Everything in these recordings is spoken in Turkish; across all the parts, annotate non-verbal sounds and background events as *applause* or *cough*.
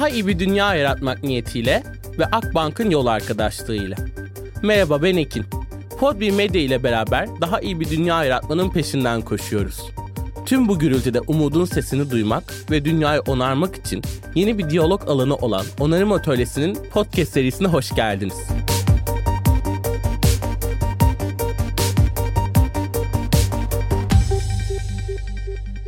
Daha iyi bir dünya yaratmak niyetiyle ve Akbank'ın yol arkadaşlığıyla. Merhaba ben Ekin. Podbi Medya ile beraber daha iyi bir dünya yaratmanın peşinden koşuyoruz. Tüm bu gürültüde umudun sesini duymak ve dünyayı onarmak için yeni bir diyalog alanı olan Onarım Atölyesi'nin podcast serisine hoş geldiniz.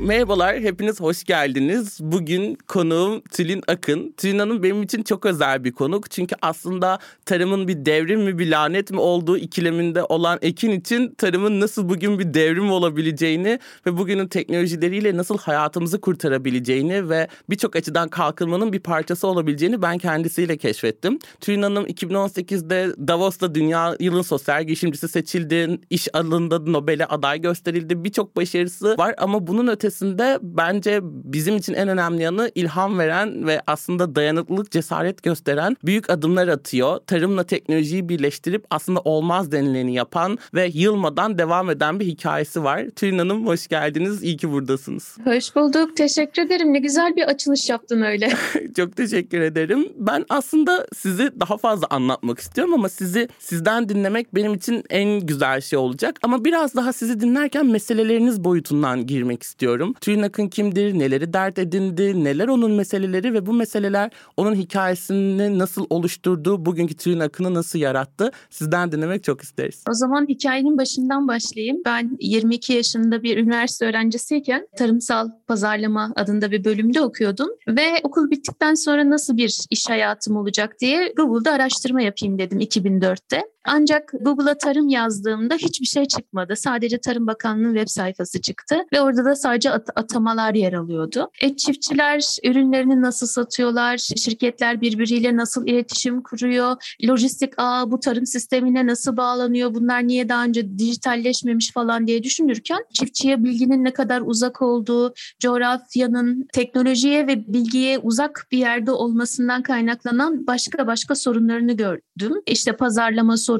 Merhabalar, hepiniz hoş geldiniz. Bugün konuğum Tülin Akın. Tülin Hanım benim için çok özel bir konuk. Çünkü aslında tarımın bir devrim mi bir lanet mi olduğu ikileminde olan Ekin için tarımın nasıl bugün bir devrim olabileceğini ve bugünün teknolojileriyle nasıl hayatımızı kurtarabileceğini ve birçok açıdan kalkınmanın bir parçası olabileceğini ben kendisiyle keşfettim. Tülin Hanım 2018'de Davos'ta Dünya Yılın Sosyal Girişimcisi seçildi. İş alanında Nobel'e aday gösterildi. Birçok başarısı var ama bunun ötesinde ötesinde bence bizim için en önemli yanı ilham veren ve aslında dayanıklılık, cesaret gösteren büyük adımlar atıyor. Tarımla teknolojiyi birleştirip aslında olmaz denileni yapan ve yılmadan devam eden bir hikayesi var. Tülin Hanım hoş geldiniz. İyi ki buradasınız. Hoş bulduk. Teşekkür ederim. Ne güzel bir açılış yaptın öyle. *laughs* *laughs* Çok teşekkür ederim. Ben aslında sizi daha fazla anlatmak istiyorum ama sizi sizden dinlemek benim için en güzel şey olacak. Ama biraz daha sizi dinlerken meseleleriniz boyutundan girmek istiyorum istiyorum. Tülin Akın kimdir, neleri dert edindi, neler onun meseleleri ve bu meseleler onun hikayesini nasıl oluşturdu, bugünkü Tülin Akın'ı nasıl yarattı sizden dinlemek çok isteriz. O zaman hikayenin başından başlayayım. Ben 22 yaşında bir üniversite öğrencisiyken tarımsal pazarlama adında bir bölümde okuyordum ve okul bittikten sonra nasıl bir iş hayatım olacak diye Google'da araştırma yapayım dedim 2004'te. Ancak Google'a tarım yazdığımda hiçbir şey çıkmadı. Sadece Tarım Bakanlığı'nın web sayfası çıktı ve orada da sadece at- atamalar yer alıyordu. E, çiftçiler ürünlerini nasıl satıyorlar, şirketler birbiriyle nasıl iletişim kuruyor, lojistik ağ bu tarım sistemine nasıl bağlanıyor, bunlar niye daha önce dijitalleşmemiş falan diye düşünürken çiftçiye bilginin ne kadar uzak olduğu, coğrafyanın teknolojiye ve bilgiye uzak bir yerde olmasından kaynaklanan başka başka sorunlarını gördüm. İşte pazarlama sorunu,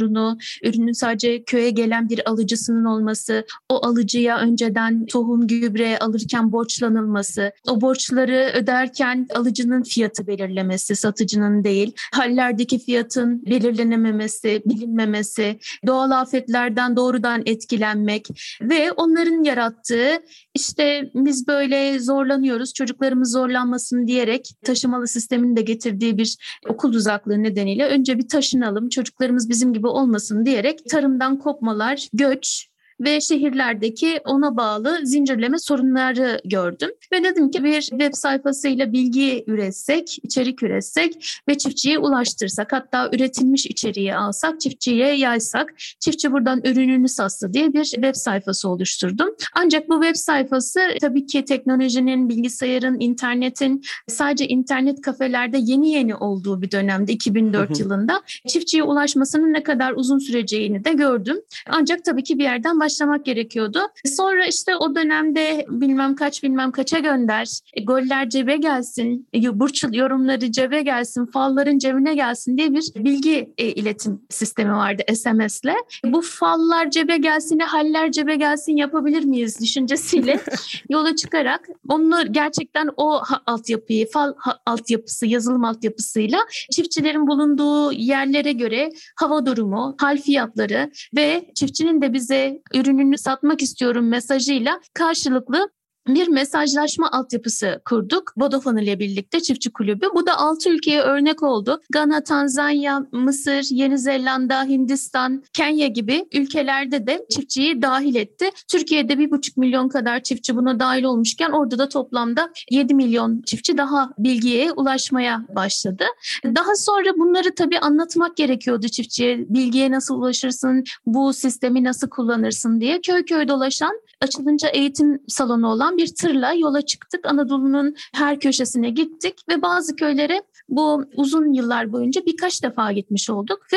ürünün sadece köye gelen bir alıcısının olması, o alıcıya önceden tohum, gübre alırken borçlanılması, o borçları öderken alıcının fiyatı belirlemesi, satıcının değil, hallerdeki fiyatın belirlenememesi, bilinmemesi, doğal afetlerden doğrudan etkilenmek ve onların yarattığı işte biz böyle zorlanıyoruz, çocuklarımız zorlanmasın diyerek taşımalı sistemin de getirdiği bir okul uzaklığı nedeniyle önce bir taşınalım, çocuklarımız bizim gibi olmasın diyerek tarımdan kopmalar, göç, ve şehirlerdeki ona bağlı zincirleme sorunları gördüm. Ve dedim ki bir web sayfasıyla bilgi üretsek, içerik üretsek ve çiftçiye ulaştırsak hatta üretilmiş içeriği alsak, çiftçiye yaysak, çiftçi buradan ürününü satsa diye bir web sayfası oluşturdum. Ancak bu web sayfası tabii ki teknolojinin, bilgisayarın, internetin sadece internet kafelerde yeni yeni olduğu bir dönemde 2004 yılında çiftçiye ulaşmasının ne kadar uzun süreceğini de gördüm. Ancak tabii ki bir yerden başlamak gerekiyordu. Sonra işte o dönemde bilmem kaç bilmem kaça gönder, e, goller cebe gelsin, e, burç yorumları cebe gelsin, falların cebine gelsin diye bir bilgi e, iletim sistemi vardı SMS'le. Bu fallar cebe gelsin, haller cebe gelsin yapabilir miyiz düşüncesiyle *laughs* yola çıkarak onu gerçekten o altyapıyı, fal altyapısı, yazılım altyapısıyla çiftçilerin bulunduğu yerlere göre hava durumu, hal fiyatları ve çiftçinin de bize ürününü satmak istiyorum mesajıyla karşılıklı bir mesajlaşma altyapısı kurduk. Vodafone ile birlikte çiftçi kulübü. Bu da 6 ülkeye örnek oldu. Gana, Tanzanya, Mısır, Yeni Zelanda, Hindistan, Kenya gibi ülkelerde de çiftçiyi dahil etti. Türkiye'de 1,5 milyon kadar çiftçi buna dahil olmuşken orada da toplamda 7 milyon çiftçi daha bilgiye ulaşmaya başladı. Daha sonra bunları tabii anlatmak gerekiyordu çiftçiye. Bilgiye nasıl ulaşırsın, bu sistemi nasıl kullanırsın diye köy köy dolaşan açılınca eğitim salonu olan bir tırla yola çıktık. Anadolu'nun her köşesine gittik ve bazı köylere bu uzun yıllar boyunca birkaç defa gitmiş olduk ve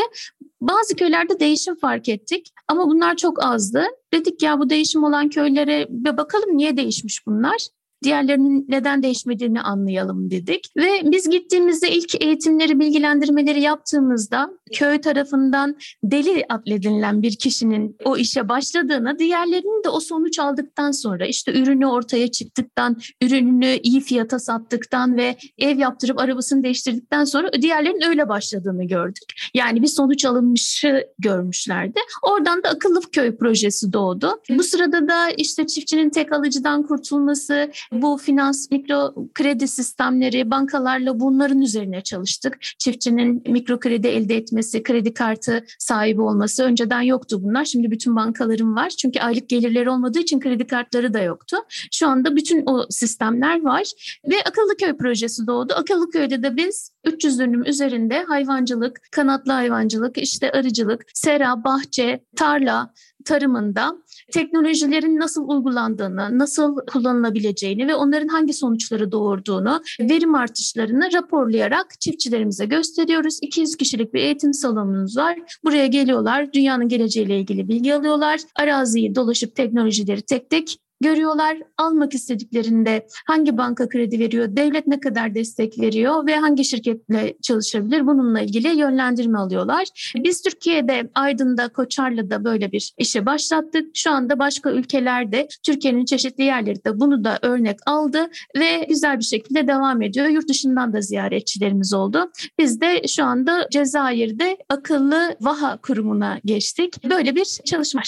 bazı köylerde değişim fark ettik ama bunlar çok azdı. Dedik ya bu değişim olan köylere bir bakalım niye değişmiş bunlar? diğerlerinin neden değişmediğini anlayalım dedik. Ve biz gittiğimizde ilk eğitimleri, bilgilendirmeleri yaptığımızda köy tarafından deli adledilen bir kişinin o işe başladığına diğerlerinin de o sonuç aldıktan sonra işte ürünü ortaya çıktıktan, ürününü iyi fiyata sattıktan ve ev yaptırıp arabasını değiştirdikten sonra diğerlerinin öyle başladığını gördük. Yani bir sonuç alınmışı görmüşlerdi. Oradan da akıllı köy projesi doğdu. Bu sırada da işte çiftçinin tek alıcıdan kurtulması, bu finans mikro kredi sistemleri, bankalarla bunların üzerine çalıştık. Çiftçinin mikro kredi elde etmesi, kredi kartı sahibi olması önceden yoktu bunlar. Şimdi bütün bankaların var. Çünkü aylık gelirleri olmadığı için kredi kartları da yoktu. Şu anda bütün o sistemler var ve akıllı köy projesi doğdu. Akıllı köyde de biz 300 dönüm üzerinde hayvancılık, kanatlı hayvancılık, işte arıcılık, sera, bahçe, tarla, tarımında teknolojilerin nasıl uygulandığını, nasıl kullanılabileceğini ve onların hangi sonuçları doğurduğunu, verim artışlarını raporlayarak çiftçilerimize gösteriyoruz. 200 kişilik bir eğitim salonumuz var. Buraya geliyorlar, dünyanın geleceğiyle ilgili bilgi alıyorlar. Araziyi dolaşıp teknolojileri tek tek görüyorlar. Almak istediklerinde hangi banka kredi veriyor, devlet ne kadar destek veriyor ve hangi şirketle çalışabilir bununla ilgili yönlendirme alıyorlar. Biz Türkiye'de Aydın'da, Koçarlı'da böyle bir işe başlattık. Şu anda başka ülkelerde Türkiye'nin çeşitli yerleri de bunu da örnek aldı ve güzel bir şekilde devam ediyor. Yurt dışından da ziyaretçilerimiz oldu. Biz de şu anda Cezayir'de akıllı Vaha kurumuna geçtik. Böyle bir çalışma.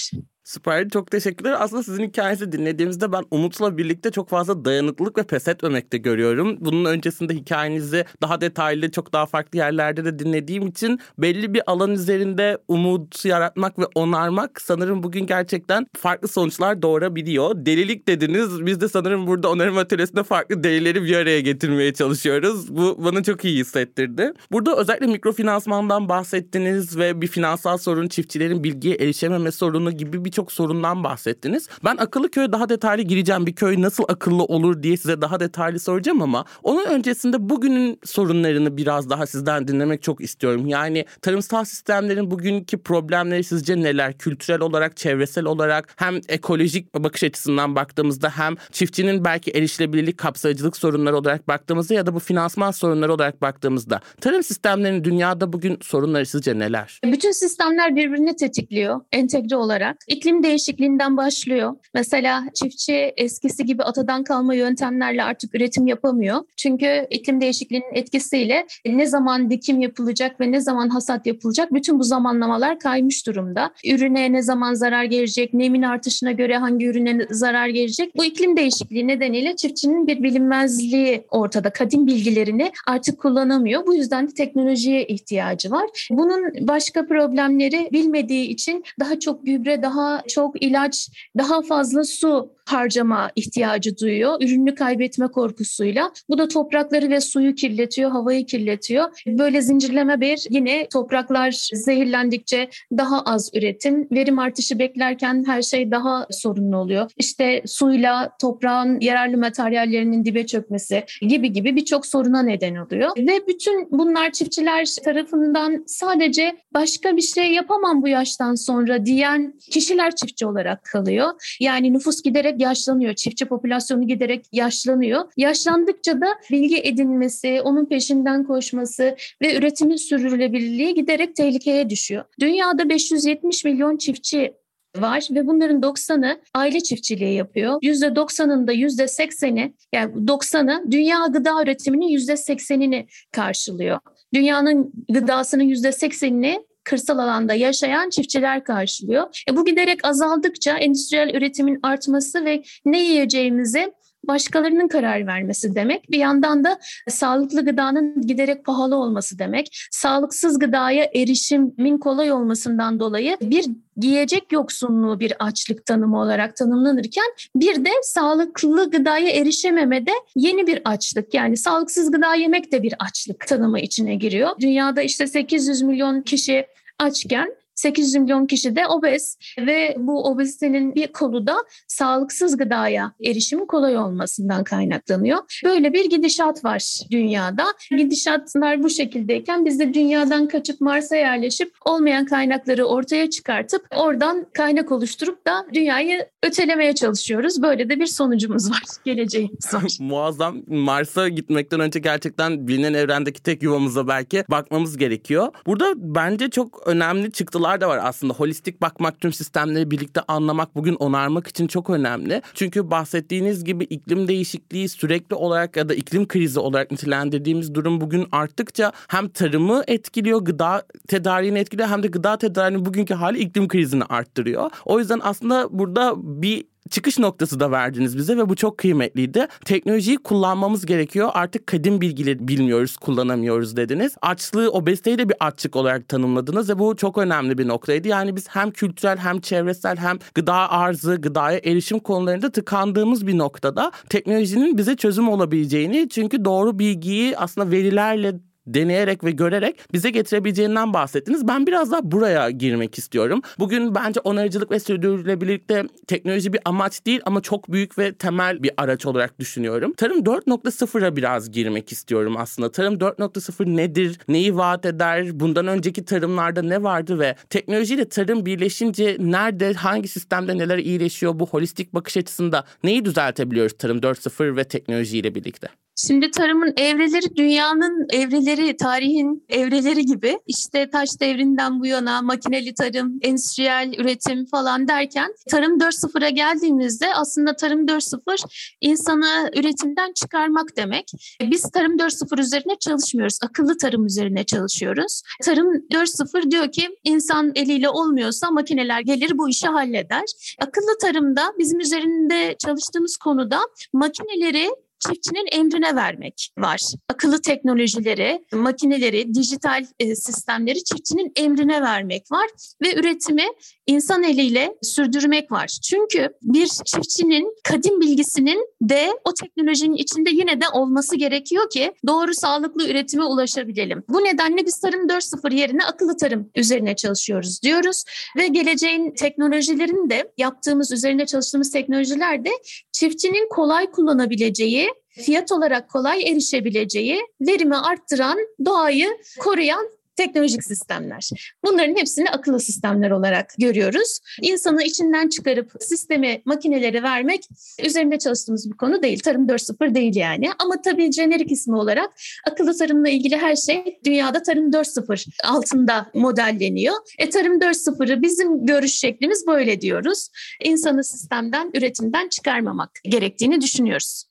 Süper çok teşekkürler. Aslında sizin hikayenizi dinlediğimizde ben Umut'la birlikte çok fazla dayanıklılık ve pes etmemekte görüyorum. Bunun öncesinde hikayenizi daha detaylı çok daha farklı yerlerde de dinlediğim için belli bir alan üzerinde umut yaratmak ve onarmak sanırım bugün gerçekten farklı sonuçlar doğurabiliyor. Delilik dediniz. Biz de sanırım burada onarım atölyesinde farklı delileri bir araya getirmeye çalışıyoruz. Bu bana çok iyi hissettirdi. Burada özellikle mikrofinansmandan bahsettiniz ve bir finansal sorun, çiftçilerin bilgiye erişememe sorunu gibi bir birçok sorundan bahsettiniz. Ben akıllı köye daha detaylı gireceğim. Bir köy nasıl akıllı olur diye size daha detaylı soracağım ama onun öncesinde bugünün sorunlarını biraz daha sizden dinlemek çok istiyorum. Yani tarımsal sistemlerin bugünkü problemleri sizce neler? Kültürel olarak, çevresel olarak hem ekolojik bakış açısından baktığımızda hem çiftçinin belki erişilebilirlik, kapsayıcılık sorunları olarak baktığımızda ya da bu finansman sorunları olarak baktığımızda tarım sistemlerinin dünyada bugün sorunları sizce neler? Bütün sistemler birbirini tetikliyor entegre olarak. İklim iklim değişikliğinden başlıyor. Mesela çiftçi eskisi gibi atadan kalma yöntemlerle artık üretim yapamıyor. Çünkü iklim değişikliğinin etkisiyle ne zaman dikim yapılacak ve ne zaman hasat yapılacak bütün bu zamanlamalar kaymış durumda. Ürüne ne zaman zarar gelecek, nemin artışına göre hangi ürüne zarar gelecek. Bu iklim değişikliği nedeniyle çiftçinin bir bilinmezliği ortada. Kadim bilgilerini artık kullanamıyor. Bu yüzden de teknolojiye ihtiyacı var. Bunun başka problemleri bilmediği için daha çok gübre, daha çok ilaç, daha fazla su harcama ihtiyacı duyuyor. Ürünü kaybetme korkusuyla. Bu da toprakları ve suyu kirletiyor, havayı kirletiyor. Böyle zincirleme bir yine topraklar zehirlendikçe daha az üretim, verim artışı beklerken her şey daha sorunlu oluyor. İşte suyla toprağın yararlı materyallerinin dibe çökmesi gibi gibi birçok soruna neden oluyor. Ve bütün bunlar çiftçiler tarafından sadece başka bir şey yapamam bu yaştan sonra diyen kişiler çiftçi olarak kalıyor. Yani nüfus giderek yaşlanıyor. Çiftçi popülasyonu giderek yaşlanıyor. Yaşlandıkça da bilgi edinmesi, onun peşinden koşması ve üretimin sürdürülebilirliği giderek tehlikeye düşüyor. Dünyada 570 milyon çiftçi var ve bunların 90'ı aile çiftçiliği yapıyor. %90'ında %80'i yani 90'ı dünya gıda üretiminin %80'ini karşılıyor. Dünyanın gıdasının %80'ini kırsal alanda yaşayan çiftçiler karşılıyor. E bu giderek azaldıkça endüstriyel üretimin artması ve ne yiyeceğimizi başkalarının karar vermesi demek. Bir yandan da sağlıklı gıdanın giderek pahalı olması demek. Sağlıksız gıdaya erişimin kolay olmasından dolayı bir giyecek yoksunluğu bir açlık tanımı olarak tanımlanırken bir de sağlıklı gıdaya erişememe de yeni bir açlık. Yani sağlıksız gıda yemek de bir açlık tanımı içine giriyor. Dünyada işte 800 milyon kişi açken 800 milyon kişi de obez ve bu obezitenin bir kolu da sağlıksız gıdaya erişimi kolay olmasından kaynaklanıyor. Böyle bir gidişat var dünyada. Gidişatlar bu şekildeyken biz de dünyadan kaçıp Mars'a yerleşip olmayan kaynakları ortaya çıkartıp oradan kaynak oluşturup da dünyayı ötelemeye çalışıyoruz. Böyle de bir sonucumuz var, *laughs* geleceğimiz var. *laughs* Muazzam. Mars'a gitmekten önce gerçekten bilinen evrendeki tek yuvamıza belki bakmamız gerekiyor. Burada bence çok önemli çıktılar da var aslında. Holistik bakmak, tüm sistemleri birlikte anlamak, bugün onarmak için çok önemli. Çünkü bahsettiğiniz gibi iklim değişikliği sürekli olarak ya da iklim krizi olarak nitelendirdiğimiz durum bugün arttıkça hem tarımı etkiliyor, gıda tedariğini etkiliyor hem de gıda tedariğinin bugünkü hali iklim krizini arttırıyor. O yüzden aslında burada bir çıkış noktası da verdiniz bize ve bu çok kıymetliydi. Teknolojiyi kullanmamız gerekiyor. Artık kadim bilgileri bilmiyoruz, kullanamıyoruz dediniz. Açlığı, obeziteyi de bir açlık olarak tanımladınız ve bu çok önemli bir noktaydı. Yani biz hem kültürel hem çevresel hem gıda arzı, gıdaya erişim konularında tıkandığımız bir noktada teknolojinin bize çözüm olabileceğini çünkü doğru bilgiyi aslında verilerle deneyerek ve görerek bize getirebileceğinden bahsettiniz. Ben biraz daha buraya girmek istiyorum. Bugün bence onarıcılık ve sürdürülebilirlikte teknoloji bir amaç değil ama çok büyük ve temel bir araç olarak düşünüyorum. Tarım 4.0'a biraz girmek istiyorum aslında. Tarım 4.0 nedir? Neyi vaat eder? Bundan önceki tarımlarda ne vardı ve teknolojiyle tarım birleşince nerede, hangi sistemde neler iyileşiyor? Bu holistik bakış açısında neyi düzeltebiliyoruz Tarım 4.0 ve teknolojiyle birlikte? Şimdi tarımın evreleri dünyanın evreleri, tarihin evreleri gibi. İşte taş devrinden bu yana makineli tarım, endüstriyel üretim falan derken tarım 4.0'a geldiğimizde aslında tarım 4.0 insanı üretimden çıkarmak demek. Biz tarım 4.0 üzerine çalışmıyoruz. Akıllı tarım üzerine çalışıyoruz. Tarım 4.0 diyor ki insan eliyle olmuyorsa makineler gelir bu işi halleder. Akıllı tarımda bizim üzerinde çalıştığımız konuda makineleri çiftçinin emrine vermek var. Akıllı teknolojileri, makineleri, dijital e, sistemleri çiftçinin emrine vermek var ve üretimi insan eliyle sürdürmek var. Çünkü bir çiftçinin kadim bilgisinin de o teknolojinin içinde yine de olması gerekiyor ki doğru sağlıklı üretime ulaşabilelim. Bu nedenle biz tarım 4.0 yerine akıllı tarım üzerine çalışıyoruz diyoruz ve geleceğin teknolojilerini de yaptığımız üzerine çalıştığımız teknolojiler de çiftçinin kolay kullanabileceği fiyat olarak kolay erişebileceği, verimi arttıran, doğayı koruyan teknolojik sistemler. Bunların hepsini akıllı sistemler olarak görüyoruz. İnsanı içinden çıkarıp sistemi makinelere vermek üzerinde çalıştığımız bir konu değil. Tarım 4.0 değil yani. Ama tabii jenerik ismi olarak akıllı tarımla ilgili her şey dünyada Tarım 4.0 altında modelleniyor. E, tarım 4.0'ı bizim görüş şeklimiz böyle diyoruz. İnsanı sistemden, üretimden çıkarmamak gerektiğini düşünüyoruz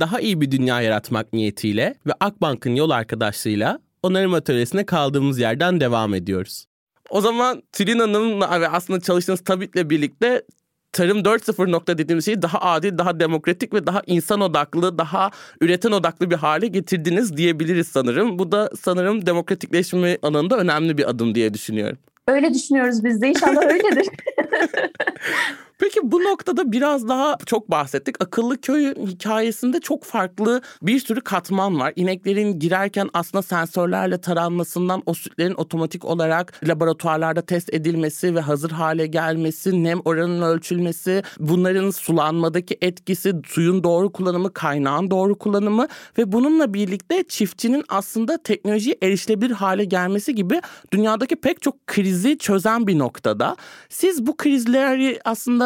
daha iyi bir dünya yaratmak niyetiyle ve Akbank'ın yol arkadaşlığıyla onarım atölyesine kaldığımız yerden devam ediyoruz. O zaman Tülin Hanım'la ve aslında çalıştığınız TABİT'le birlikte Tarım 4.0 nokta dediğimiz şeyi daha adil, daha demokratik ve daha insan odaklı, daha üreten odaklı bir hale getirdiniz diyebiliriz sanırım. Bu da sanırım demokratikleşme alanında önemli bir adım diye düşünüyorum. Öyle düşünüyoruz biz de inşallah öyledir. *laughs* Peki bu noktada biraz daha çok bahsettik. Akıllı köy hikayesinde çok farklı bir sürü katman var. İneklerin girerken aslında sensörlerle taranmasından o sütlerin otomatik olarak laboratuvarlarda test edilmesi ve hazır hale gelmesi, nem oranının ölçülmesi, bunların sulanmadaki etkisi, suyun doğru kullanımı, kaynağın doğru kullanımı ve bununla birlikte çiftçinin aslında teknolojiye erişilebilir hale gelmesi gibi dünyadaki pek çok krizi çözen bir noktada. Siz bu krizleri aslında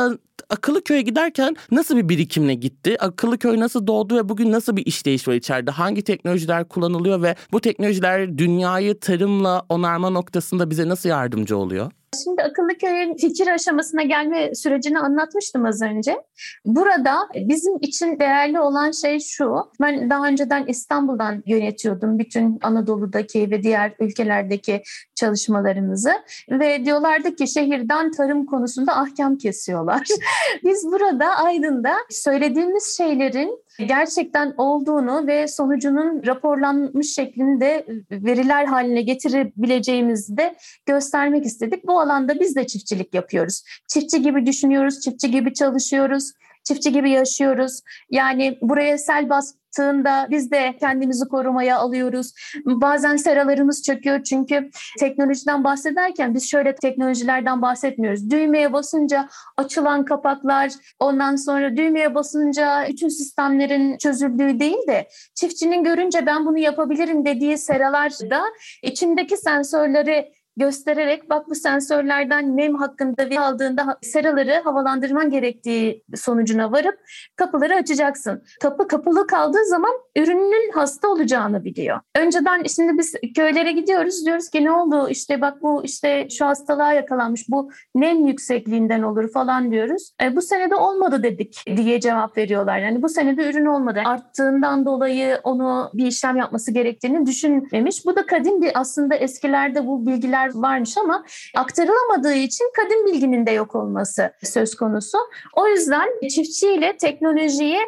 akıllı köye giderken nasıl bir birikimle gitti? Akıllı köy nasıl doğdu ve bugün nasıl bir işleyiş var içeride? Hangi teknolojiler kullanılıyor ve bu teknolojiler dünyayı tarımla onarma noktasında bize nasıl yardımcı oluyor? Şimdi akıllı köyün fikir aşamasına gelme sürecini anlatmıştım az önce. Burada bizim için değerli olan şey şu. Ben daha önceden İstanbul'dan yönetiyordum bütün Anadolu'daki ve diğer ülkelerdeki çalışmalarımızı ve diyorlardı ki şehirden tarım konusunda ahkam kesiyorlar. *laughs* Biz burada Aydın'da söylediğimiz şeylerin gerçekten olduğunu ve sonucunun raporlanmış şeklinde veriler haline getirebileceğimizi de göstermek istedik. Bu alanda biz de çiftçilik yapıyoruz. Çiftçi gibi düşünüyoruz, çiftçi gibi çalışıyoruz çiftçi gibi yaşıyoruz. Yani buraya sel bas arttığında biz de kendimizi korumaya alıyoruz. Bazen seralarımız çöküyor çünkü teknolojiden bahsederken biz şöyle teknolojilerden bahsetmiyoruz. Düğmeye basınca açılan kapaklar, ondan sonra düğmeye basınca bütün sistemlerin çözüldüğü değil de çiftçinin görünce ben bunu yapabilirim dediği seralar da içindeki sensörleri göstererek bak bu sensörlerden nem hakkında veri aldığında seraları havalandırman gerektiği sonucuna varıp kapıları açacaksın. Kapı kapalı kaldığı zaman ürünün hasta olacağını biliyor. Önceden şimdi biz köylere gidiyoruz diyoruz ki ne oldu işte bak bu işte şu hastalığa yakalanmış bu nem yüksekliğinden olur falan diyoruz. E, bu senede olmadı dedik diye cevap veriyorlar. Yani bu senede ürün olmadı. Arttığından dolayı onu bir işlem yapması gerektiğini düşünmemiş. Bu da kadim bir aslında eskilerde bu bilgiler varmış ama aktarılamadığı için kadim bilginin de yok olması söz konusu. O yüzden çiftçiyle teknolojiyi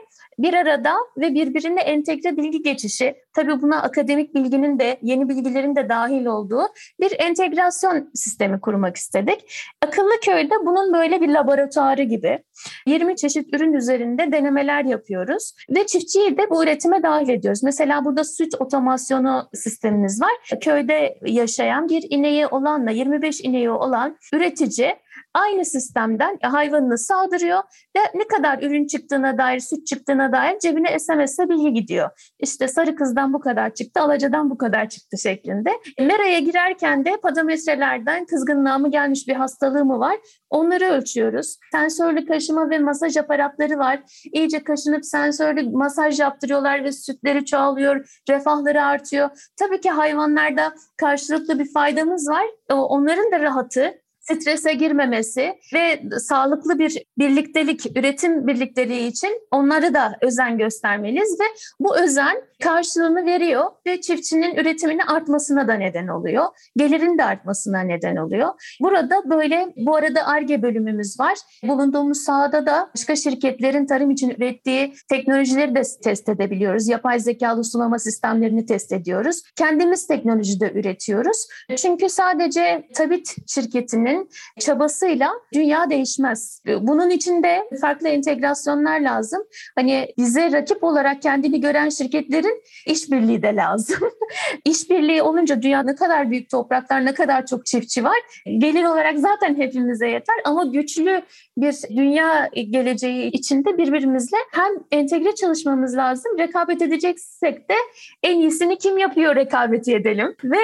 bir arada ve birbirine entegre bilgi geçişi, tabii buna akademik bilginin de yeni bilgilerin de dahil olduğu bir entegrasyon sistemi kurmak istedik. Akıllı köyde bunun böyle bir laboratuvarı gibi 20 çeşit ürün üzerinde denemeler yapıyoruz ve çiftçiyi de bu üretime dahil ediyoruz. Mesela burada süt otomasyonu sistemimiz var. Köyde yaşayan bir ineği olanla 25 ineği olan üretici aynı sistemden hayvanını sağdırıyor ve ne kadar ürün çıktığına dair, süt çıktığına dair cebine SMS'e bilgi gidiyor. İşte sarı kızdan bu kadar çıktı, alacadan bu kadar çıktı şeklinde. Mera'ya girerken de padometrelerden kızgınlığa mı gelmiş bir hastalığı mı var onları ölçüyoruz. Sensörlü kaşıma ve masaj aparatları var. İyice kaşınıp sensörlü masaj yaptırıyorlar ve sütleri çoğalıyor, refahları artıyor. Tabii ki hayvanlarda karşılıklı bir faydamız var. Onların da rahatı, strese girmemesi ve sağlıklı bir birliktelik, üretim birlikteliği için onları da özen göstermeliyiz ve bu özen karşılığını veriyor ve çiftçinin üretiminin artmasına da neden oluyor. Gelirin de artmasına neden oluyor. Burada böyle bu arada ARGE bölümümüz var. Bulunduğumuz sahada da başka şirketlerin tarım için ürettiği teknolojileri de test edebiliyoruz. Yapay zekalı sulama sistemlerini test ediyoruz. Kendimiz teknolojide üretiyoruz. Çünkü sadece Tabit şirketinin kişinin çabasıyla dünya değişmez. Bunun için de farklı entegrasyonlar lazım. Hani bize rakip olarak kendini gören şirketlerin işbirliği de lazım. *laughs* işbirliği olunca dünya ne kadar büyük topraklar, ne kadar çok çiftçi var. Gelir olarak zaten hepimize yeter ama güçlü bir dünya geleceği içinde birbirimizle hem entegre çalışmamız lazım. Rekabet edeceksek de en iyisini kim yapıyor rekabeti edelim ve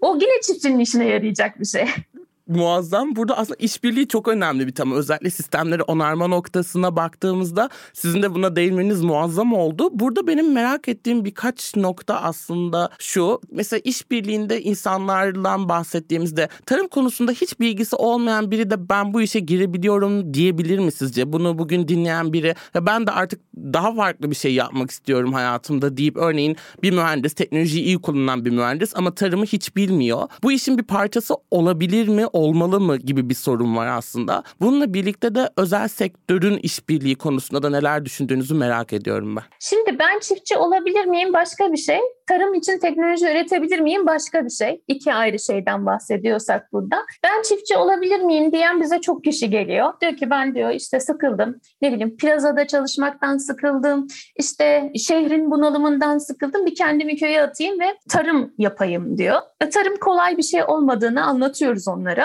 o yine çiftçinin işine yarayacak bir şey *laughs* muazzam. Burada aslında işbirliği çok önemli bir tema. Özellikle sistemleri onarma noktasına baktığımızda sizin de buna değinmeniz muazzam oldu. Burada benim merak ettiğim birkaç nokta aslında şu. Mesela işbirliğinde insanlarla bahsettiğimizde tarım konusunda hiç bilgisi olmayan biri de ben bu işe girebiliyorum diyebilir mi sizce? Bunu bugün dinleyen biri ya ben de artık daha farklı bir şey yapmak istiyorum hayatımda deyip örneğin bir mühendis teknolojiyi iyi kullanan bir mühendis ama tarımı hiç bilmiyor. Bu işin bir parçası olabilir mi? Olmalı mı gibi bir sorun var aslında. Bununla birlikte de özel sektörün işbirliği konusunda da neler düşündüğünüzü merak ediyorum ben. Şimdi ben çiftçi olabilir miyim başka bir şey tarım için teknoloji üretebilir miyim başka bir şey. İki ayrı şeyden bahsediyorsak burada. Ben çiftçi olabilir miyim diyen bize çok kişi geliyor. Diyor ki ben diyor işte sıkıldım. Ne bileyim plazada çalışmaktan sıkıldım. İşte şehrin bunalımından sıkıldım. Bir kendimi köye atayım ve tarım yapayım diyor. E, tarım kolay bir şey olmadığını anlatıyoruz onlara.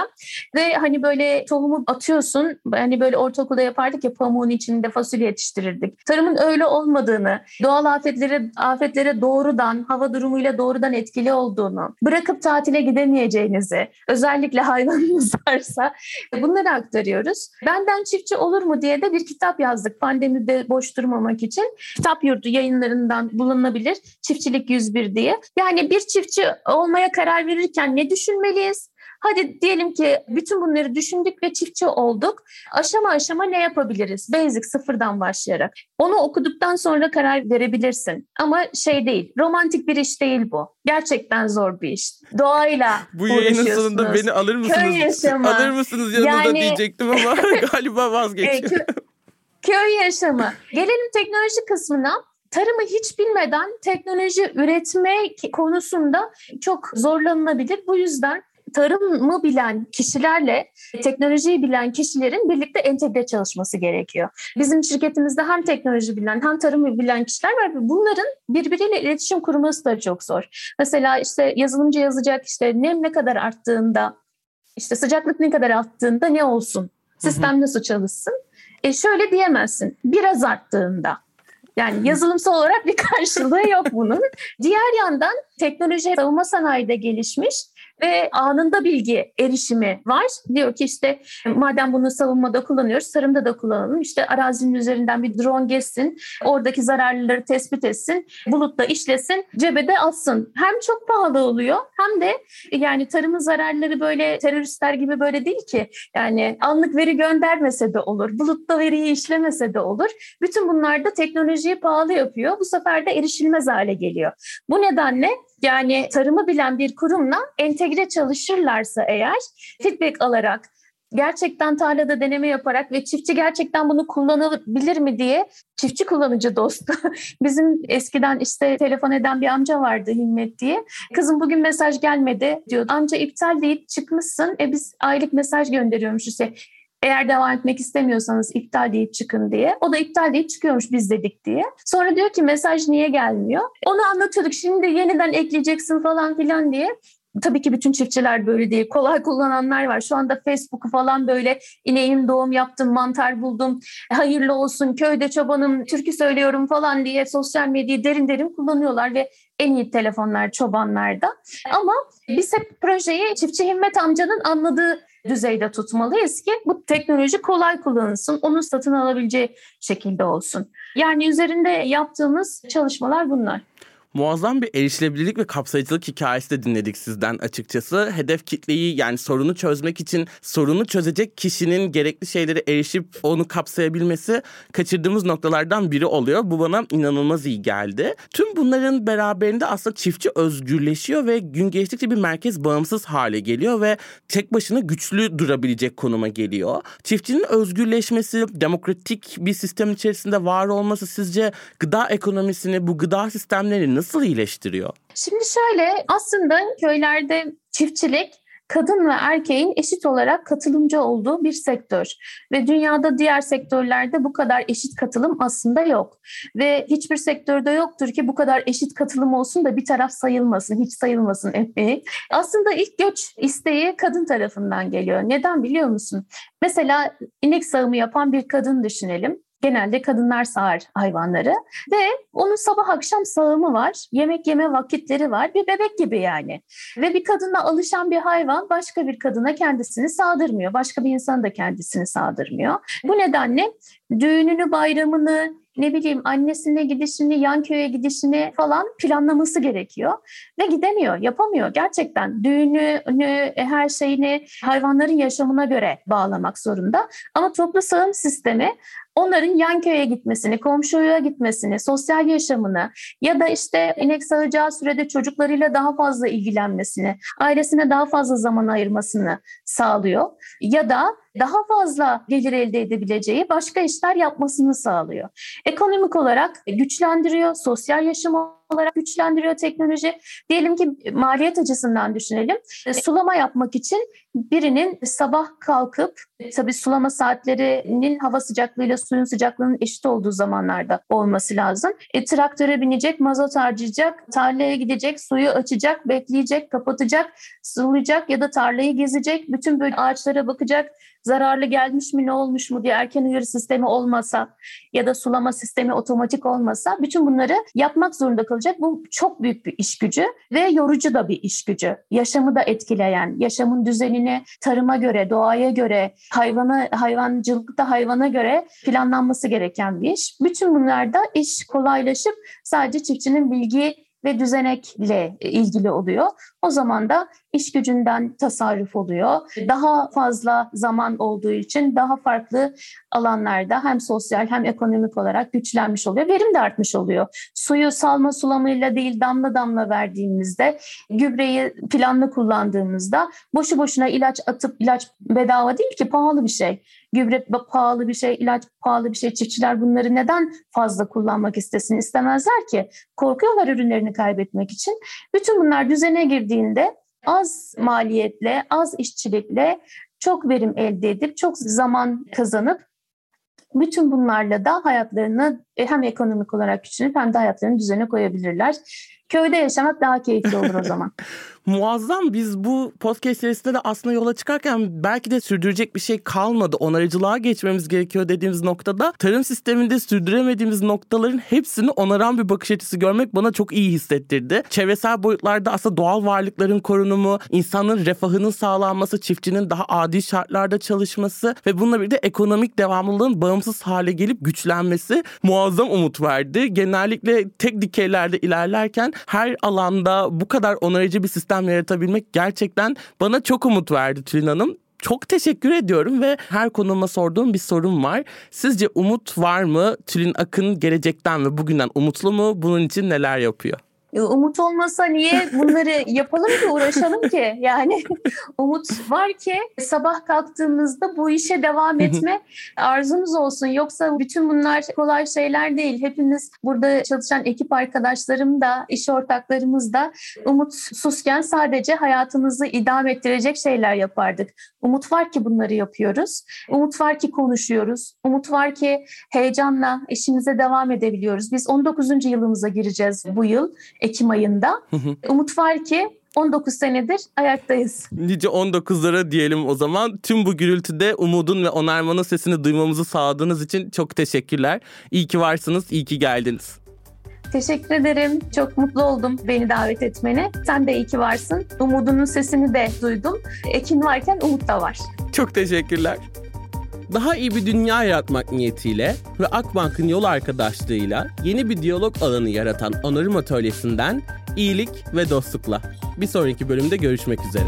Ve hani böyle tohumu atıyorsun. Hani böyle ortaokulda yapardık ya pamuğun içinde fasulye yetiştirirdik. Tarımın öyle olmadığını, doğal afetlere afetlere doğrudan hava durumuyla doğrudan etkili olduğunu, bırakıp tatile gidemeyeceğinizi, özellikle hayvanınız *laughs* varsa bunları aktarıyoruz. Benden çiftçi olur mu diye de bir kitap yazdık pandemide boş durmamak için. Kitap yurdu yayınlarından bulunabilir. Çiftçilik 101 diye. Yani bir çiftçi olmaya karar verirken ne düşünmeliyiz? Hadi diyelim ki bütün bunları düşündük ve çiftçi olduk. Aşama aşama ne yapabiliriz? Basic sıfırdan başlayarak. Onu okuduktan sonra karar verebilirsin. Ama şey değil, romantik bir iş değil bu. Gerçekten zor bir iş. Doğayla *laughs* Bu yayının sonunda beni alır mısınız? Köy yaşamı. Alır mısınız yanınıza yani, diyecektim ama *laughs* galiba vazgeçiyorum. E, köy yaşamı. Gelelim teknoloji kısmına tarımı hiç bilmeden teknoloji üretme konusunda çok zorlanılabilir. Bu yüzden tarımı bilen kişilerle teknolojiyi bilen kişilerin birlikte entegre çalışması gerekiyor. Bizim şirketimizde hem teknoloji bilen hem tarımı bilen kişiler var ve bunların birbiriyle iletişim kurması da çok zor. Mesela işte yazılımcı yazacak işte nem ne kadar arttığında işte sıcaklık ne kadar arttığında ne olsun? Sistem nasıl çalışsın? E şöyle diyemezsin. Biraz arttığında. Yani yazılımsal olarak bir karşılığı yok bunun. *laughs* Diğer yandan teknoloji savunma sanayide gelişmiş ve anında bilgi erişimi var. Diyor ki işte madem bunu savunmada kullanıyoruz, tarımda da kullanalım. İşte arazinin üzerinden bir drone geçsin, oradaki zararlıları tespit etsin, bulutta işlesin, cebede atsın. Hem çok pahalı oluyor hem de yani tarımın zararları böyle teröristler gibi böyle değil ki. Yani anlık veri göndermese de olur, bulutta veriyi işlemese de olur. Bütün bunlar da teknolojiyi pahalı yapıyor. Bu sefer de erişilmez hale geliyor. Bu nedenle yani tarımı bilen bir kurumla entegre çalışırlarsa eğer feedback alarak gerçekten tarlada deneme yaparak ve çiftçi gerçekten bunu kullanabilir mi diye çiftçi kullanıcı dostu. *laughs* Bizim eskiden işte telefon eden bir amca vardı Himmet diye. Kızım bugün mesaj gelmedi diyor. Amca iptal deyip çıkmışsın. E biz aylık mesaj gönderiyormuş işte. Eğer devam etmek istemiyorsanız iptal deyip çıkın diye. O da iptal deyip çıkıyormuş biz dedik diye. Sonra diyor ki mesaj niye gelmiyor? Onu anlatıyorduk. Şimdi yeniden ekleyeceksin falan filan diye. Tabii ki bütün çiftçiler böyle değil. Kolay kullananlar var. Şu anda Facebook'u falan böyle ineğim doğum yaptım, mantar buldum, hayırlı olsun, köyde çobanım, türkü söylüyorum falan diye sosyal medyayı derin derin kullanıyorlar ve en iyi telefonlar çobanlarda. Ama biz hep projeyi çiftçi Himmet amcanın anladığı düzeyde tutmalıyız ki bu teknoloji kolay kullanılsın, onun satın alabileceği şekilde olsun. Yani üzerinde yaptığımız çalışmalar bunlar. Muazzam bir erişilebilirlik ve kapsayıcılık hikayesi de dinledik sizden açıkçası. Hedef kitleyi yani sorunu çözmek için sorunu çözecek kişinin gerekli şeylere erişip onu kapsayabilmesi kaçırdığımız noktalardan biri oluyor. Bu bana inanılmaz iyi geldi. Tüm bunların beraberinde aslında çiftçi özgürleşiyor ve gün geçtikçe bir merkez bağımsız hale geliyor ve tek başına güçlü durabilecek konuma geliyor. Çiftçinin özgürleşmesi, demokratik bir sistem içerisinde var olması sizce gıda ekonomisini, bu gıda sistemlerini nasıl iyileştiriyor? Şimdi şöyle aslında köylerde çiftçilik kadın ve erkeğin eşit olarak katılımcı olduğu bir sektör. Ve dünyada diğer sektörlerde bu kadar eşit katılım aslında yok. Ve hiçbir sektörde yoktur ki bu kadar eşit katılım olsun da bir taraf sayılmasın, hiç sayılmasın emeği. Aslında ilk göç isteği kadın tarafından geliyor. Neden biliyor musun? Mesela inek sağımı yapan bir kadın düşünelim. Genelde kadınlar sağar hayvanları ve onun sabah akşam sağımı var, yemek yeme vakitleri var, bir bebek gibi yani. Ve bir kadına alışan bir hayvan başka bir kadına kendisini sağdırmıyor, başka bir insan da kendisini sağdırmıyor. Bu nedenle düğününü, bayramını, ne bileyim annesine gidişini, yan köye gidişini falan planlaması gerekiyor. Ve gidemiyor, yapamıyor. Gerçekten düğünü, her şeyini hayvanların yaşamına göre bağlamak zorunda. Ama toplu sağım sistemi onların yan köye gitmesini, komşuya gitmesini, sosyal yaşamını ya da işte inek sağacağı sürede çocuklarıyla daha fazla ilgilenmesini, ailesine daha fazla zaman ayırmasını sağlıyor. Ya da daha fazla gelir elde edebileceği başka işler yapmasını sağlıyor. Ekonomik olarak güçlendiriyor, sosyal yaşam olarak güçlendiriyor teknoloji. Diyelim ki maliyet açısından düşünelim. E, sulama yapmak için birinin sabah kalkıp tabii sulama saatlerinin hava sıcaklığıyla suyun sıcaklığının eşit olduğu zamanlarda olması lazım. E, traktöre binecek, mazot harcayacak, tarlaya gidecek, suyu açacak, bekleyecek, kapatacak, sulayacak ya da tarlayı gezecek, bütün böyle ağaçlara bakacak, zararlı gelmiş mi ne olmuş mu diye erken uyarı sistemi olmasa ya da sulama sistemi otomatik olmasa bütün bunları yapmak zorunda kalacak. Bu çok büyük bir iş gücü ve yorucu da bir iş gücü. Yaşamı da etkileyen, yaşamın düzenini tarıma göre, doğaya göre, hayvana hayvancılıkta hayvana göre planlanması gereken bir iş. Bütün bunlarda iş kolaylaşıp sadece çiftçinin bilgi ve düzenekle ilgili oluyor. O zaman da iş gücünden tasarruf oluyor. Daha fazla zaman olduğu için daha farklı alanlarda hem sosyal hem ekonomik olarak güçlenmiş oluyor. Verim de artmış oluyor. Suyu salma sulamayla değil damla damla verdiğimizde, gübreyi planlı kullandığımızda boşu boşuna ilaç atıp ilaç bedava değil ki pahalı bir şey. Gübre pahalı bir şey, ilaç pahalı bir şey. Çiftçiler bunları neden fazla kullanmak istesin istemezler ki? Korkuyorlar ürünlerini kaybetmek için. Bütün bunlar düzene girdiğinde az maliyetle, az işçilikle çok verim elde edip çok zaman kazanıp bütün bunlarla da hayatlarını hem ekonomik olarak küçülüp hem de hayatlarını düzene koyabilirler. Köyde yaşamak daha keyifli olur o zaman. *laughs* Muazzam biz bu podcast serisinde de aslında yola çıkarken belki de sürdürecek bir şey kalmadı. Onarıcılığa geçmemiz gerekiyor dediğimiz noktada tarım sisteminde sürdüremediğimiz noktaların hepsini onaran bir bakış açısı görmek bana çok iyi hissettirdi. Çevresel boyutlarda aslında doğal varlıkların korunumu, insanın refahının sağlanması, çiftçinin daha adil şartlarda çalışması ve bununla birlikte ekonomik devamlılığın bağımsız hale gelip güçlenmesi muazzam umut verdi. Genellikle tek dikeylerde ilerlerken her alanda bu kadar onarıcı bir sistem yaratabilmek gerçekten bana çok umut verdi Tülin Hanım. Çok teşekkür ediyorum ve her konuma sorduğum bir sorum var. Sizce umut var mı? Tülin Akın gelecekten ve bugünden umutlu mu? Bunun için neler yapıyor? Umut olmasa niye bunları yapalım ki uğraşalım ki? Yani *laughs* umut var ki sabah kalktığımızda bu işe devam etme arzumuz olsun. Yoksa bütün bunlar kolay şeyler değil. Hepimiz burada çalışan ekip arkadaşlarım da, iş ortaklarımız da umutsuzken sadece hayatımızı idame ettirecek şeyler yapardık. Umut var ki bunları yapıyoruz. Umut var ki konuşuyoruz. Umut var ki heyecanla işimize devam edebiliyoruz. Biz 19. yılımıza gireceğiz bu yıl. Ekim ayında. Umut var ki 19 senedir ayaktayız. Nice 19'lara diyelim o zaman. Tüm bu gürültüde umudun ve onarmanın sesini duymamızı sağladığınız için çok teşekkürler. İyi ki varsınız, iyi ki geldiniz. Teşekkür ederim. Çok mutlu oldum beni davet etmene. Sen de iyi ki varsın. Umudunun sesini de duydum. Ekin varken umut da var. Çok teşekkürler. Daha iyi bir dünya yaratmak niyetiyle ve Akbank'ın yol arkadaşlığıyla yeni bir diyalog alanı yaratan Onarım Atölyesi'nden iyilik ve dostlukla. Bir sonraki bölümde görüşmek üzere.